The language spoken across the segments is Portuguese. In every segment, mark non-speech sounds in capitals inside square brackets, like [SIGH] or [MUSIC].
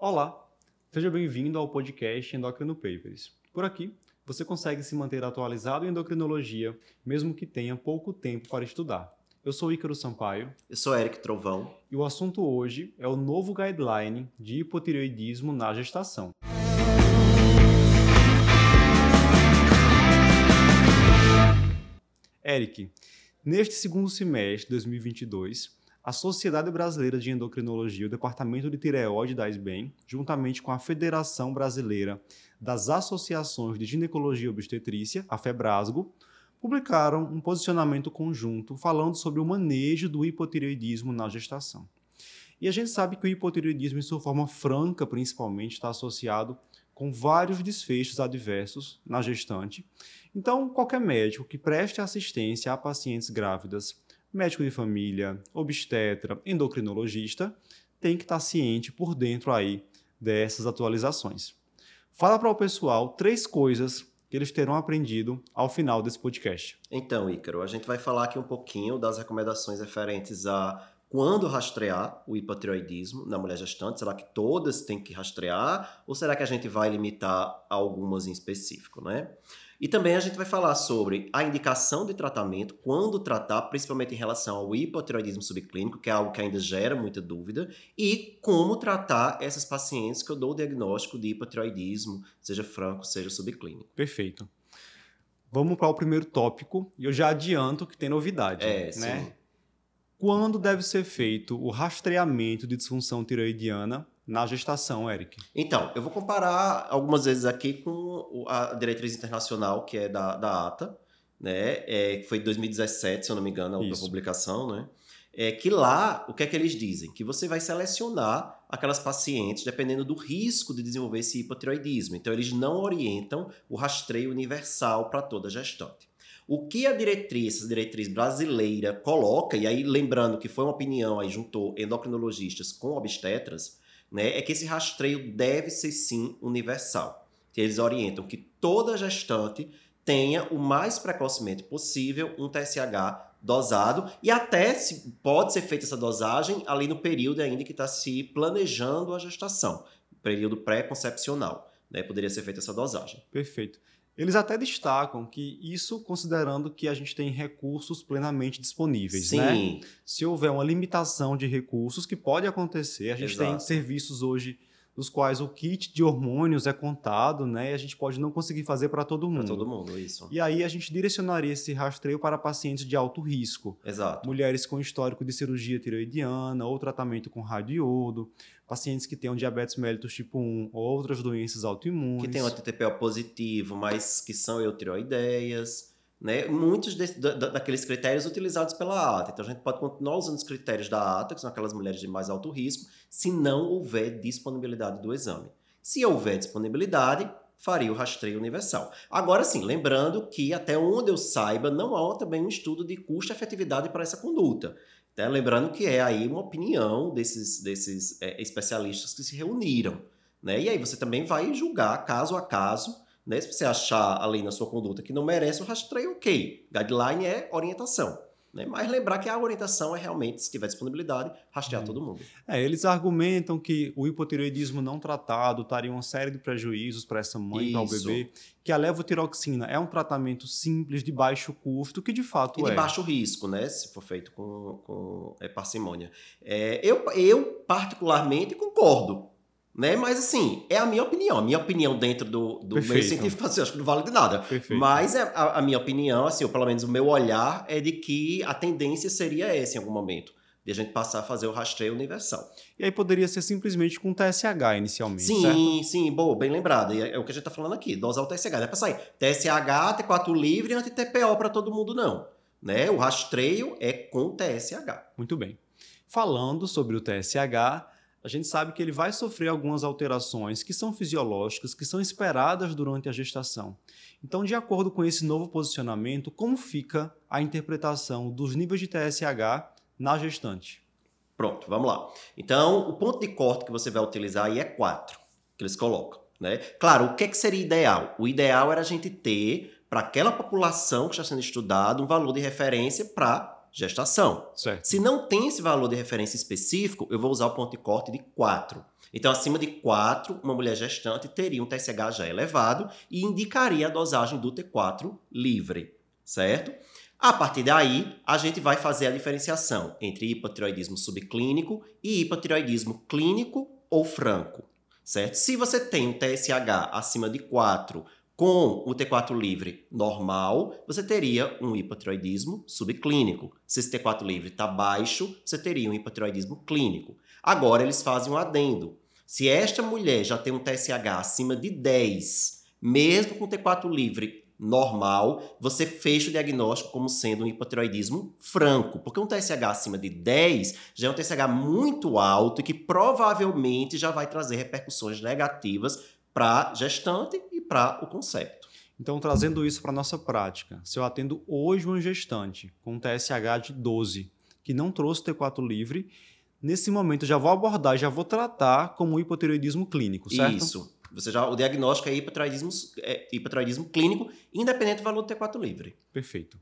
Olá, seja bem-vindo ao podcast Endocrino Papers. Por aqui, você consegue se manter atualizado em endocrinologia, mesmo que tenha pouco tempo para estudar. Eu sou Ícaro Sampaio. Eu sou Eric Trovão. E o assunto hoje é o novo guideline de hipotireoidismo na gestação. Eric, neste segundo semestre de 2022, a Sociedade Brasileira de Endocrinologia, o Departamento de Tireoide da SBEM, juntamente com a Federação Brasileira das Associações de Ginecologia e Obstetrícia, a FEBRASGO, publicaram um posicionamento conjunto falando sobre o manejo do hipotireoidismo na gestação. E a gente sabe que o hipotireoidismo, em sua forma franca, principalmente, está associado com vários desfechos adversos na gestante. Então, qualquer médico que preste assistência a pacientes grávidas médico de família, obstetra, endocrinologista, tem que estar ciente por dentro aí dessas atualizações. Fala para o pessoal três coisas que eles terão aprendido ao final desse podcast. Então, Ícaro, a gente vai falar aqui um pouquinho das recomendações referentes a quando rastrear o hipotireoidismo na mulher gestante. Será que todas têm que rastrear ou será que a gente vai limitar algumas em específico, né? E também a gente vai falar sobre a indicação de tratamento, quando tratar, principalmente em relação ao hipotireoidismo subclínico, que é algo que ainda gera muita dúvida, e como tratar essas pacientes que eu dou o diagnóstico de hipotireoidismo, seja franco, seja subclínico. Perfeito. Vamos para o primeiro tópico, e eu já adianto que tem novidade. É, né? sim. Quando deve ser feito o rastreamento de disfunção tireoidiana na gestação, Eric? Então, eu vou comparar algumas vezes aqui com a diretriz internacional, que é da, da ATA, né? É, que foi de 2017, se eu não me engano, a Isso. publicação, né? É que lá, o que é que eles dizem? Que você vai selecionar aquelas pacientes dependendo do risco de desenvolver esse hipotiroidismo. Então, eles não orientam o rastreio universal para toda gestante. O que a diretriz, essa diretriz brasileira coloca, e aí lembrando que foi uma opinião, aí juntou endocrinologistas com obstetras, né, é que esse rastreio deve ser sim universal. Eles orientam que toda gestante tenha o mais precocemente possível um TSH dosado e até se pode ser feita essa dosagem ali no período ainda que está se planejando a gestação, período pré-concepcional, né, poderia ser feita essa dosagem. Perfeito. Eles até destacam que isso considerando que a gente tem recursos plenamente disponíveis, né? Sim, Se houver uma limitação de recursos, que pode acontecer, a gente tem Exato. serviços hoje dos quais o kit de hormônios é contado, né? E a gente pode não conseguir fazer para todo mundo. para todo mundo, isso. E aí a gente direcionaria esse rastreio para pacientes de alto risco, Exato. mulheres com histórico de cirurgia tireoidiana ou tratamento com radiodo, pacientes que tenham diabetes mellitus tipo 1 ou outras doenças autoimunes. que tem um TTPO positivo, mas que são eutiroideias, né? Muitos desse- da- da- daqueles critérios utilizados pela ATA. Então a gente pode continuar usando os critérios da ATA, que são aquelas mulheres de mais alto risco, se não houver disponibilidade do exame. Se houver disponibilidade, faria o rastreio universal. Agora sim, lembrando que até onde eu saiba, não há também um estudo de custo-efetividade para essa conduta. Né? Lembrando que é aí uma opinião desses, desses é, especialistas que se reuniram. Né? E aí você também vai julgar caso a caso, né? Se você achar ali na sua conduta que não merece o rastreio, ok. Guideline é orientação. Né? Mas lembrar que a orientação é realmente, se tiver disponibilidade, rastrear Hum. todo mundo. É, eles argumentam que o hipotireoidismo não tratado traria uma série de prejuízos para essa mãe e para o bebê, que a levotiroxina é um tratamento simples, de baixo custo, que de fato E de é. baixo risco, né? Se for feito com, com é, parcimônia. É, eu, eu, particularmente, concordo. Né? Mas, assim, é a minha opinião. A minha opinião dentro do, do meio científico, assim, acho que não vale de nada. Perfeito. Mas é a, a minha opinião, assim, ou pelo menos o meu olhar, é de que a tendência seria essa em algum momento. De a gente passar a fazer o rastreio universal. E aí poderia ser simplesmente com TSH inicialmente, certo? Sim, sim, boa, bem lembrado. E é, é o que a gente tá falando aqui, dosar o TSH. Não é pra sair TSH, T4 livre e anti-TPO para todo mundo, não. Né? O rastreio é com TSH. Muito bem. Falando sobre o TSH, a gente sabe que ele vai sofrer algumas alterações que são fisiológicas, que são esperadas durante a gestação. Então, de acordo com esse novo posicionamento, como fica a interpretação dos níveis de TSH na gestante? Pronto, vamos lá. Então, o ponto de corte que você vai utilizar aí é 4, que eles colocam. Né? Claro, o que, é que seria ideal? O ideal era a gente ter, para aquela população que está sendo estudada, um valor de referência para gestação. Certo. Se não tem esse valor de referência específico, eu vou usar o ponto de corte de 4. Então, acima de 4, uma mulher gestante teria um TSH já elevado e indicaria a dosagem do T4 livre, certo? A partir daí, a gente vai fazer a diferenciação entre hipotiroidismo subclínico e hipotiroidismo clínico ou franco, certo? Se você tem um TSH acima de 4 com o T4 livre normal, você teria um hipotiroidismo subclínico. Se esse T4 livre está baixo, você teria um hipotiroidismo clínico. Agora eles fazem um adendo. Se esta mulher já tem um TSH acima de 10, mesmo com T4 livre normal, você fecha o diagnóstico como sendo um hipotiroidismo franco, porque um TSH acima de 10 já é um TSH muito alto e que provavelmente já vai trazer repercussões negativas para gestante e para o concepto. Então, trazendo isso para a nossa prática, se eu atendo hoje uma gestante com um TSH de 12, que não trouxe T4 livre, nesse momento eu já vou abordar, já vou tratar como hipotiroidismo clínico, certo? Isso. Você já, o diagnóstico é hipotiroidismo, é hipotiroidismo clínico, independente do valor do T4 livre. Perfeito.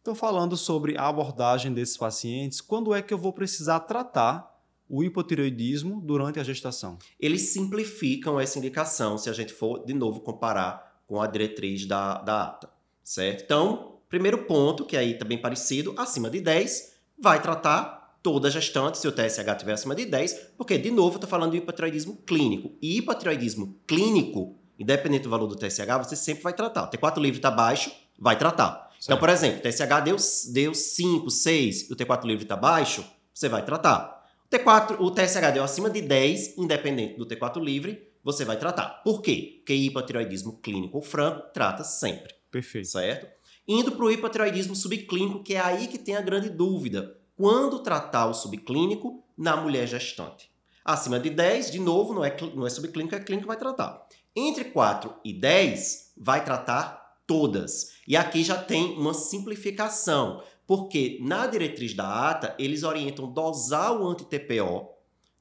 Então, falando sobre a abordagem desses pacientes, quando é que eu vou precisar tratar o hipotiroidismo durante a gestação? Eles simplificam essa indicação se a gente for, de novo, comparar com a diretriz da, da ata, certo? Então, primeiro ponto, que aí também parecido, acima de 10, vai tratar toda gestante, se o TSH estiver acima de 10, porque, de novo, eu estou falando de hipotiroidismo clínico. E hipotiroidismo clínico, independente do valor do TSH, você sempre vai tratar. O T4 livre está baixo, vai tratar. Então, certo. Então, por exemplo, o TSH deu, deu 5, 6 e o T4 livre está baixo, você vai tratar. O, T4, o TSH deu acima de 10, independente do T4 livre, você vai tratar. Por quê? Porque hipotiroidismo clínico ou franco trata sempre. Perfeito. Certo? Indo para o hipotiroidismo subclínico, que é aí que tem a grande dúvida quando tratar o subclínico na mulher gestante. Acima de 10, de novo, não é, não é subclínico, é clínico, vai tratar. Entre 4 e 10, vai tratar todas. E aqui já tem uma simplificação, porque na diretriz da ATA, eles orientam dosar o anti-TPO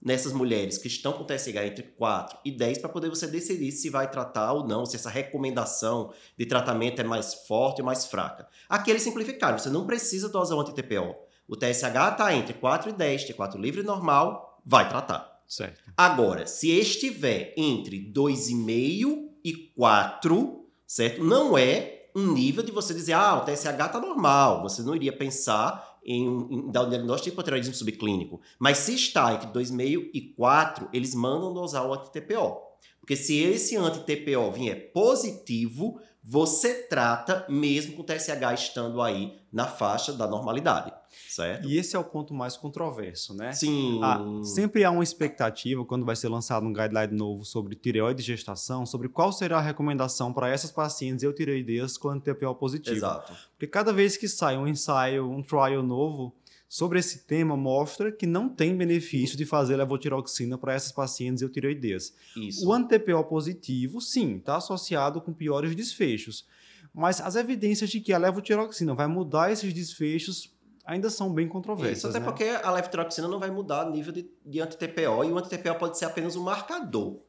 nessas mulheres que estão com TSH entre 4 e 10 para poder você decidir se vai tratar ou não, se essa recomendação de tratamento é mais forte ou mais fraca. Aqui eles simplificaram, você não precisa dosar o anti-TPO. O TSH está entre 4 e 10, T4 livre normal, vai tratar. Certo. Agora, se estiver entre 2,5 e 4, certo? Não é um nível de você dizer, ah, o TSH está normal. Você não iria pensar em, em dar o diagnóstico de hipotireoidismo subclínico. Mas se está entre 2,5 e 4, eles mandam dosar o anti-TPO. Porque se esse anti-TPO vier positivo, você trata mesmo com o TSH estando aí na faixa da normalidade, certo? E esse é o ponto mais controverso, né? Sim. Ah, sempre há uma expectativa quando vai ser lançado um guideline novo sobre tireoide e gestação, sobre qual será a recomendação para essas pacientes eutireoideias com TPO positivo. Exato. Porque cada vez que sai um ensaio, um trial novo, sobre esse tema mostra que não tem benefício de fazer levotiroxina para essas pacientes eutireoideias. Isso. O anti-TPO positivo, sim, está associado com piores desfechos. Mas as evidências de que a levotiroxina vai mudar esses desfechos ainda são bem controversas. Isso, até né? porque a levotiroxina não vai mudar o nível de, de anti-TPO e o anti-TPO pode ser apenas um marcador.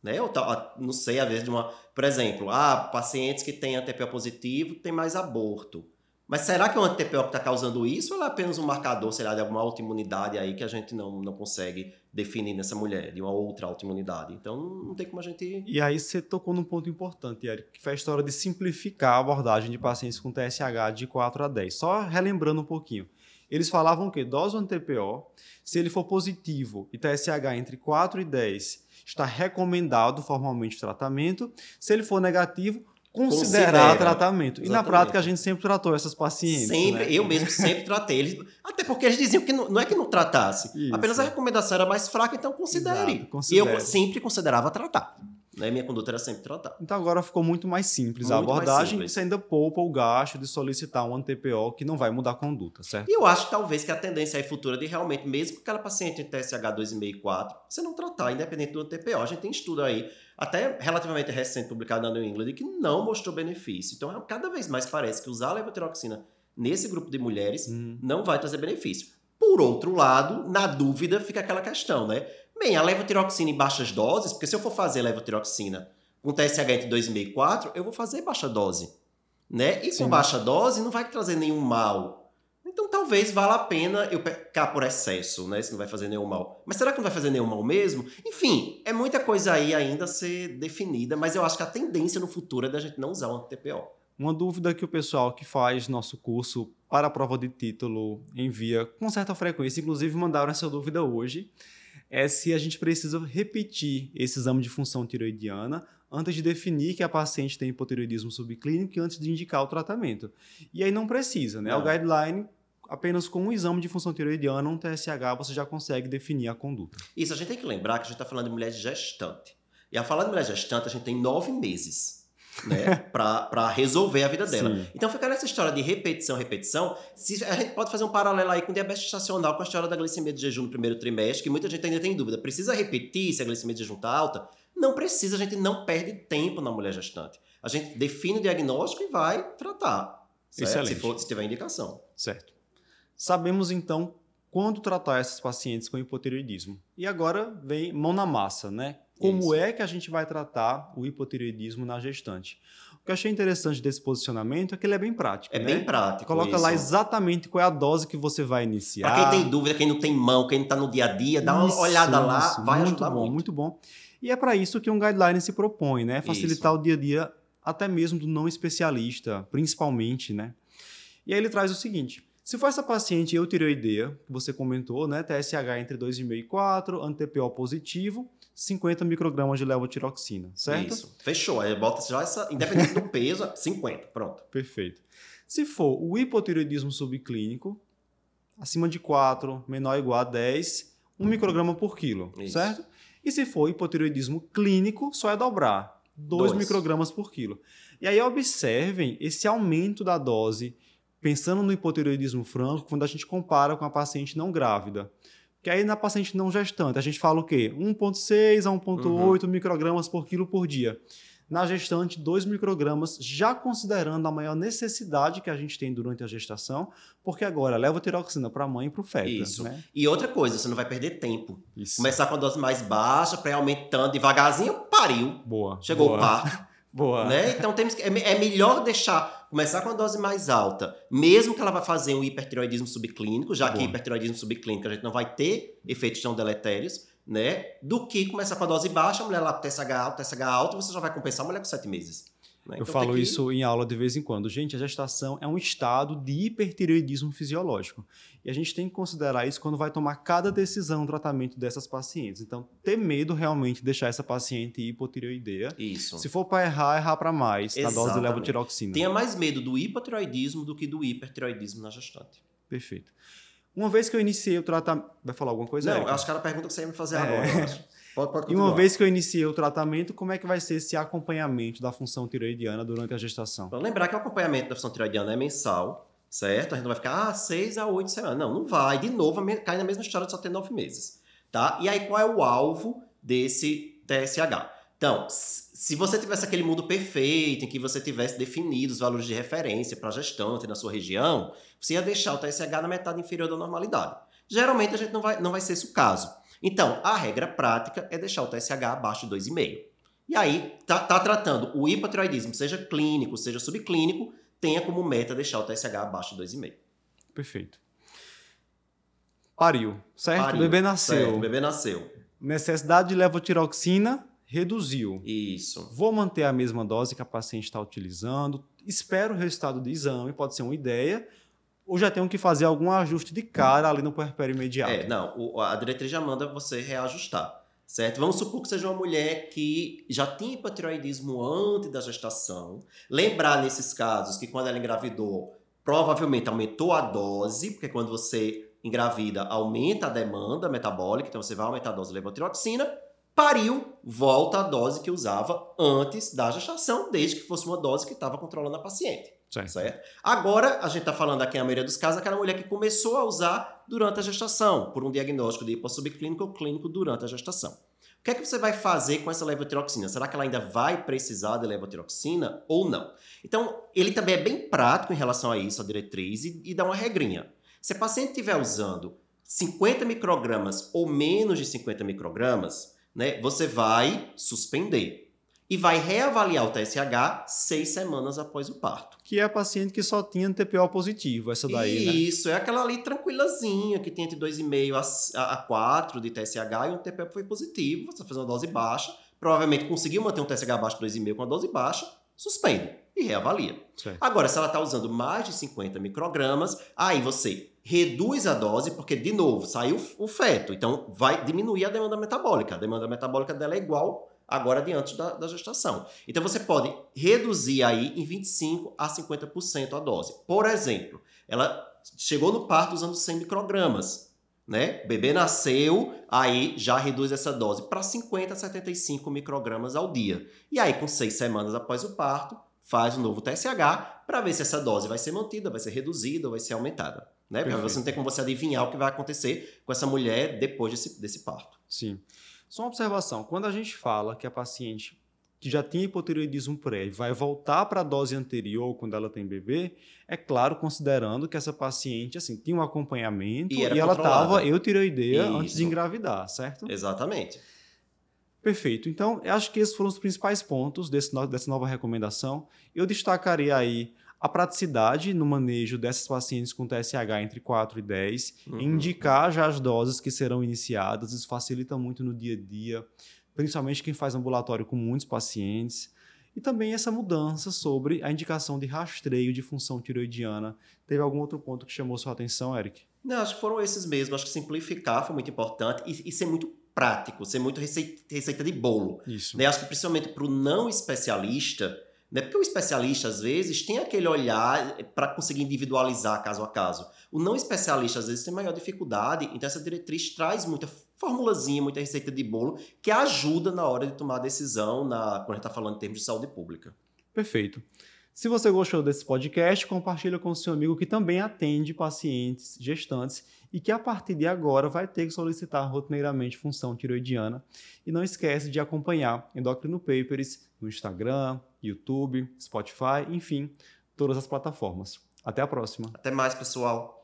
Né? Eu não sei, às vezes, de uma. Por exemplo, ah, pacientes que têm anti-TPO positivo têm mais aborto. Mas será que é o anti-TPO que está causando isso ou é apenas um marcador, sei lá, de alguma autoimunidade aí que a gente não, não consegue definir nessa mulher, de uma outra autoimunidade? Então não tem como a gente. E aí você tocou num ponto importante, Eric, que foi a história de simplificar a abordagem de pacientes com TSH de 4 a 10. Só relembrando um pouquinho. Eles falavam que dose anti-TPO, se ele for positivo e TSH entre 4 e 10, está recomendado formalmente o tratamento. Se ele for negativo, considerar Considera. tratamento. Exatamente. E na prática a gente sempre tratou essas pacientes. Sempre, né? eu mesmo sempre tratei eles. Até porque eles diziam que não, não é que não tratasse, Isso. apenas a recomendação era mais fraca, então considere. Exato, considere. E eu sempre considerava tratar. Né? Minha conduta era sempre tratar. Então agora ficou muito mais simples muito a abordagem e você ainda poupa o gasto de solicitar um anti-TPO que não vai mudar a conduta, certo? E eu acho talvez que a tendência aí futura de realmente, mesmo que aquela paciente em TSH 2,5 e 4, você não tratar, independente do anti-TPO. A gente tem estudo aí até relativamente recente, publicado na New England, que não mostrou benefício. Então, é, cada vez mais parece que usar a levotiroxina nesse grupo de mulheres uhum. não vai trazer benefício. Por outro lado, na dúvida, fica aquela questão, né? Bem, a levotiroxina em baixas doses, porque se eu for fazer levotiroxina com TSH entre 2,5 e 4, eu vou fazer baixa dose. Né? E Sim. com baixa dose não vai trazer nenhum mal. Então talvez valha a pena eu pecar por excesso, né? Se não vai fazer nenhum mal. Mas será que não vai fazer nenhum mal mesmo? Enfim, é muita coisa aí ainda a ser definida, mas eu acho que a tendência no futuro é da gente não usar o anti-TPO. Uma dúvida que o pessoal que faz nosso curso para a prova de título envia com certa frequência, inclusive mandaram essa dúvida hoje, é se a gente precisa repetir esse exame de função tiroidiana antes de definir que a paciente tem hipotiroidismo subclínico e antes de indicar o tratamento. E aí não precisa, né? Não. O guideline apenas com um exame de função tiroidiana, um TSH, você já consegue definir a conduta. Isso, a gente tem que lembrar que a gente está falando de mulher gestante. E a falar de mulher gestante, a gente tem nove meses né, [LAUGHS] para resolver a vida dela. Sim. Então fica nessa história de repetição, repetição. Se, a gente pode fazer um paralelo aí com diabetes estacional, com a história da glicemia de jejum no primeiro trimestre, que muita gente ainda tem dúvida. Precisa repetir se a glicemia de jejum está alta? Não precisa, a gente não perde tempo na mulher gestante. A gente define o diagnóstico e vai tratar. Certo? Se, for, se tiver indicação. Certo. Sabemos então quando tratar esses pacientes com hipotireoidismo. E agora vem mão na massa, né? como Isso. é que a gente vai tratar o hipotireoidismo na gestante. O que eu achei interessante desse posicionamento é que ele é bem prático. É né? bem prático. Coloca isso. lá exatamente qual é a dose que você vai iniciar. Para quem tem dúvida, quem não tem mão, quem não está no dia a dia, dá isso, uma olhada lá, vai muito ajudar bom, muito. Muito bom. E é para isso que um guideline se propõe, né? Facilitar isso. o dia a dia até mesmo do não especialista, principalmente, né? E aí ele traz o seguinte: se for essa paciente eutireoidea, que você comentou, né? TSH entre 2,5 e 4, anti-TPO positivo, 50 microgramas de levotiroxina, certo? Isso. Fechou. Aí bota já essa, independente do peso, [LAUGHS] 50. Pronto. Perfeito. Se for o hipotireoidismo subclínico, acima de 4, menor ou igual a 10, 1 micrograma por quilo, Isso. certo? E se for hipotireoidismo clínico, só é dobrar, 2 microgramas por quilo. E aí observem esse aumento da dose, pensando no hipotireoidismo franco, quando a gente compara com a paciente não grávida. Que aí na paciente não gestante, a gente fala o quê? 1,6 a 1,8 uhum. microgramas por quilo por dia. Na gestante, 2 microgramas, já considerando a maior necessidade que a gente tem durante a gestação, porque agora leva tiroxina para a mãe e para o feto. Isso. Né? E outra coisa, você não vai perder tempo. Isso. Começar com a dose mais baixa, para ir aumentando devagarzinho, pariu. Boa. Chegou boa. o parto. Boa. Né? Então temos que, é, é melhor deixar começar com a dose mais alta, mesmo que ela vá fazer um hipertiroidismo subclínico, já Boa. que hipertiroidismo subclínico a gente não vai ter efeitos tão deletérios, né? Do que começar com a dose baixa, a mulher lá com TSH alto, TSH alto, você já vai compensar a mulher com 7 meses. Né? Eu então, falo que... isso em aula de vez em quando. Gente, a gestação é um estado de hipertireoidismo fisiológico. E a gente tem que considerar isso quando vai tomar cada decisão no tratamento dessas pacientes. Então, ter medo realmente de deixar essa paciente hipotireoideia. Isso. Se for para errar, errar para mais Exatamente. na dose de levotiroxina. Tenha mais medo do hipotireoidismo do que do hipertireoidismo na gestante. Perfeito. Uma vez que eu iniciei o tratamento. Vai falar alguma coisa? Não, acho que era a pergunta que você ia me fazer é... agora, eu acho. [LAUGHS] Pode, pode e uma vez que eu iniciei o tratamento, como é que vai ser esse acompanhamento da função tiroidiana durante a gestação? Vamos lembrar que o acompanhamento da função tiroidiana é mensal, certo? A gente não vai ficar, ah, seis a oito semanas. Não, não vai. De novo, cai na mesma história de só ter nove meses. Tá? E aí, qual é o alvo desse TSH? Então, se você tivesse aquele mundo perfeito, em que você tivesse definido os valores de referência para a gestante na sua região, você ia deixar o TSH na metade inferior da normalidade. Geralmente, a gente não vai, não vai ser esse o caso. Então, a regra prática é deixar o TSH abaixo de 2,5. E aí, tá, tá tratando o hipotiroidismo, seja clínico, seja subclínico, tenha como meta deixar o TSH abaixo de 2,5. Perfeito. Pariu, certo? Pariu, o bebê nasceu. Certo, o bebê nasceu. Necessidade de levotiroxina reduziu. Isso. Vou manter a mesma dose que a paciente está utilizando. Espero o resultado do exame, pode ser uma ideia ou já tenham que fazer algum ajuste de cara ali no puerpério imediato? É, não, o, a diretriz já manda você reajustar, certo? Vamos supor que seja uma mulher que já tinha hipotiroidismo antes da gestação. Lembrar nesses casos que quando ela engravidou, provavelmente aumentou a dose, porque quando você engravida, aumenta a demanda metabólica, então você vai aumentar a dose de levotiroxina. Pariu, volta a dose que usava antes da gestação, desde que fosse uma dose que estava controlando a paciente. Certo. certo? Agora, a gente está falando aqui, na maioria dos casos, aquela mulher que começou a usar durante a gestação, por um diagnóstico de hipossubclínico ou clínico durante a gestação. O que é que você vai fazer com essa levotiroxina? Será que ela ainda vai precisar de levotiroxina ou não? Então, ele também é bem prático em relação a isso, a diretriz, e, e dá uma regrinha. Se a paciente estiver usando 50 microgramas ou menos de 50 microgramas, né, você vai suspender. E vai reavaliar o TSH seis semanas após o parto. Que é a paciente que só tinha TPO positivo, essa daí, né? Isso, é aquela ali tranquilazinha, que tem entre 2,5 a, a 4 de TSH e um TPO foi positivo, você faz uma dose baixa, provavelmente conseguiu manter um TSH abaixo de 2,5 com uma dose baixa, suspende e reavalia. Certo. Agora, se ela está usando mais de 50 microgramas, aí você reduz a dose, porque, de novo, saiu o feto. Então, vai diminuir a demanda metabólica. A demanda metabólica dela é igual agora diante da, da gestação. Então, você pode reduzir aí em 25% a 50% a dose. Por exemplo, ela chegou no parto usando 100 microgramas. Né? O bebê nasceu, aí já reduz essa dose para 50 a 75 microgramas ao dia. E aí, com seis semanas após o parto, faz um novo TSH para ver se essa dose vai ser mantida, vai ser reduzida ou vai ser aumentada. Né? Porque você não tem como você adivinhar o que vai acontecer com essa mulher depois desse, desse parto. Sim. Só uma observação: quando a gente fala que a paciente que já tinha hipotireoidismo prévio vai voltar para a dose anterior quando ela tem bebê, é claro, considerando que essa paciente assim tinha um acompanhamento e, e ela estava eutireoideia Isso. antes de engravidar, certo? Exatamente. Perfeito. Então, eu acho que esses foram os principais pontos desse, dessa nova recomendação. Eu destacaria aí a praticidade no manejo dessas pacientes com TSH entre 4 e 10, uhum. indicar já as doses que serão iniciadas, isso facilita muito no dia a dia, principalmente quem faz ambulatório com muitos pacientes. E também essa mudança sobre a indicação de rastreio de função tiroidiana. Teve algum outro ponto que chamou sua atenção, Eric? Não, acho que foram esses mesmo. Acho que simplificar foi muito importante e, e ser muito prático, ser muito receita, receita de bolo. Isso. Né? Acho que principalmente para o não especialista, né? porque o especialista, às vezes, tem aquele olhar para conseguir individualizar caso a caso. O não especialista, às vezes, tem maior dificuldade, então essa diretriz traz muita formulazinha, muita receita de bolo, que ajuda na hora de tomar a decisão na, quando a gente está falando em termos de saúde pública. Perfeito. Se você gostou desse podcast, compartilha com seu amigo que também atende pacientes gestantes e que a partir de agora vai ter que solicitar rotineiramente função tiroidiana. E não esquece de acompanhar Endocrino Papers no Instagram, YouTube, Spotify, enfim, todas as plataformas. Até a próxima. Até mais, pessoal.